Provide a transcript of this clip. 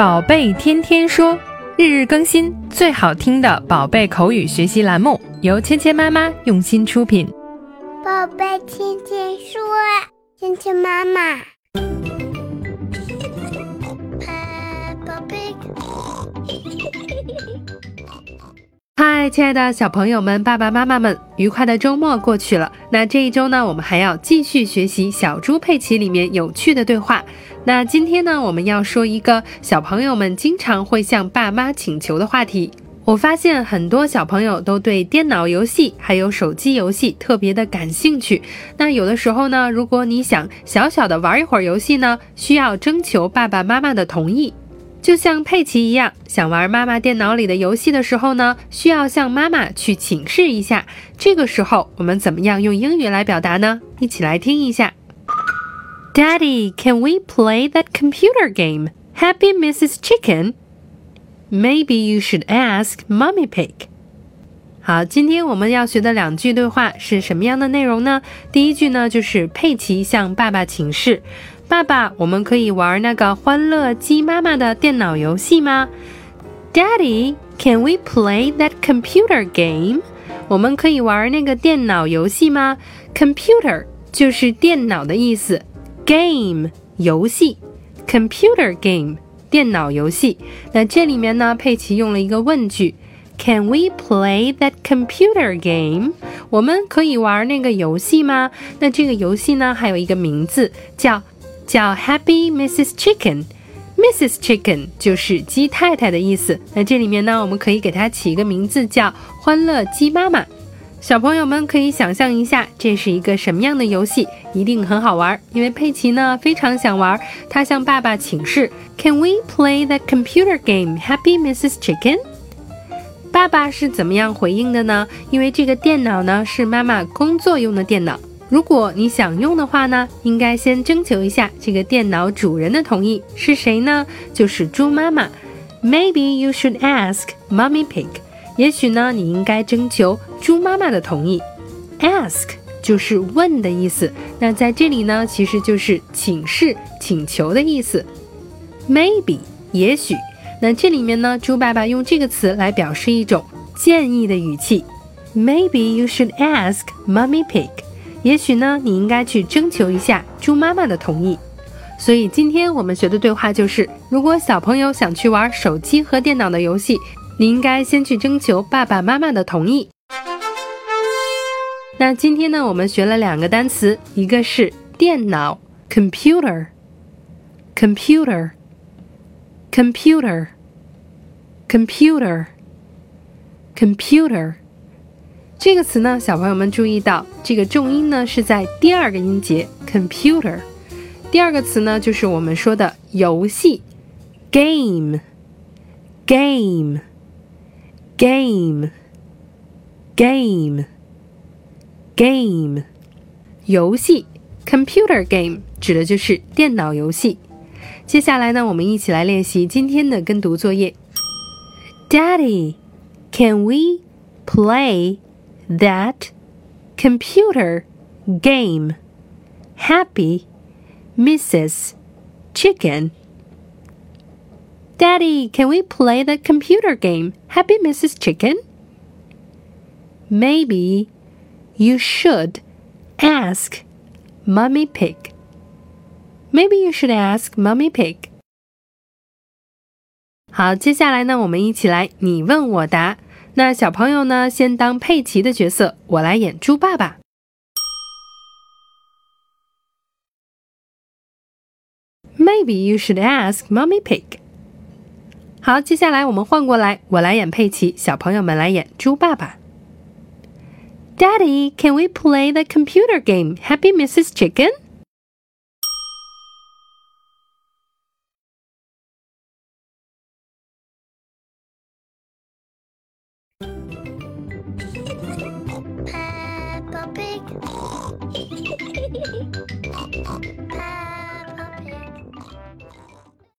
宝贝天天说，日日更新，最好听的宝贝口语学习栏目，由芊芊妈妈用心出品。宝贝天天说，芊芊妈妈。嗨，亲爱的小朋友们、爸爸妈妈们，愉快的周末过去了。那这一周呢，我们还要继续学习《小猪佩奇》里面有趣的对话。那今天呢，我们要说一个小朋友们经常会向爸妈请求的话题。我发现很多小朋友都对电脑游戏还有手机游戏特别的感兴趣。那有的时候呢，如果你想小小的玩一会儿游戏呢，需要征求爸爸妈妈的同意。就像佩奇一样，想玩妈妈电脑里的游戏的时候呢，需要向妈妈去请示一下。这个时候，我们怎么样用英语来表达呢？一起来听一下。Daddy, can we play that computer game? Happy Mrs. Chicken? Maybe you should ask Mummy Pig. 好，今天我们要学的两句对话是什么样的内容呢？第一句呢，就是佩奇向爸爸请示。爸爸，我们可以玩那个欢乐鸡妈妈的电脑游戏吗？Daddy, can we play that computer game？我们可以玩那个电脑游戏吗？Computer 就是电脑的意思，game 游戏，computer game 电脑游戏。那这里面呢，佩奇用了一个问句，Can we play that computer game？我们可以玩那个游戏吗？那这个游戏呢，还有一个名字叫。叫 Happy Mrs. Chicken，Mrs. Chicken 就是鸡太太的意思。那这里面呢，我们可以给它起一个名字叫欢乐鸡妈妈。小朋友们可以想象一下，这是一个什么样的游戏？一定很好玩。因为佩奇呢非常想玩，他向爸爸请示：Can we play the computer game, Happy Mrs. Chicken？爸爸是怎么样回应的呢？因为这个电脑呢是妈妈工作用的电脑。如果你想用的话呢，应该先征求一下这个电脑主人的同意，是谁呢？就是猪妈妈。Maybe you should ask Mummy Pig。也许呢，你应该征求猪妈妈的同意。Ask 就是问的意思，那在这里呢，其实就是请示、请求的意思。Maybe 也许，那这里面呢，猪爸爸用这个词来表示一种建议的语气。Maybe you should ask Mummy Pig。也许呢，你应该去征求一下猪妈妈的同意。所以今天我们学的对话就是：如果小朋友想去玩手机和电脑的游戏，你应该先去征求爸爸妈妈的同意。那今天呢，我们学了两个单词，一个是电脑，computer，computer，computer，computer，computer。这个词呢，小朋友们注意到，这个重音呢是在第二个音节 computer。第二个词呢，就是我们说的游戏 game，game，game，game，游戏 computer game 指的就是电脑游戏。接下来呢，我们一起来练习今天的跟读作业。Daddy，can we play？that computer game. Happy Mrs. Chicken. Daddy, can we play the computer game Happy Mrs. Chicken? Maybe you should ask Mummy Pig. Maybe you should ask Mummy Pig. 好，接下来呢，我们一起来你问我答。 那小朋友呢？先当佩奇的角色，我来演猪爸爸。Maybe you should ask Mommy Pig。好，接下来我们换过来，我来演佩奇，小朋友们来演猪爸爸。Daddy, can we play the computer game Happy Mrs. Chicken?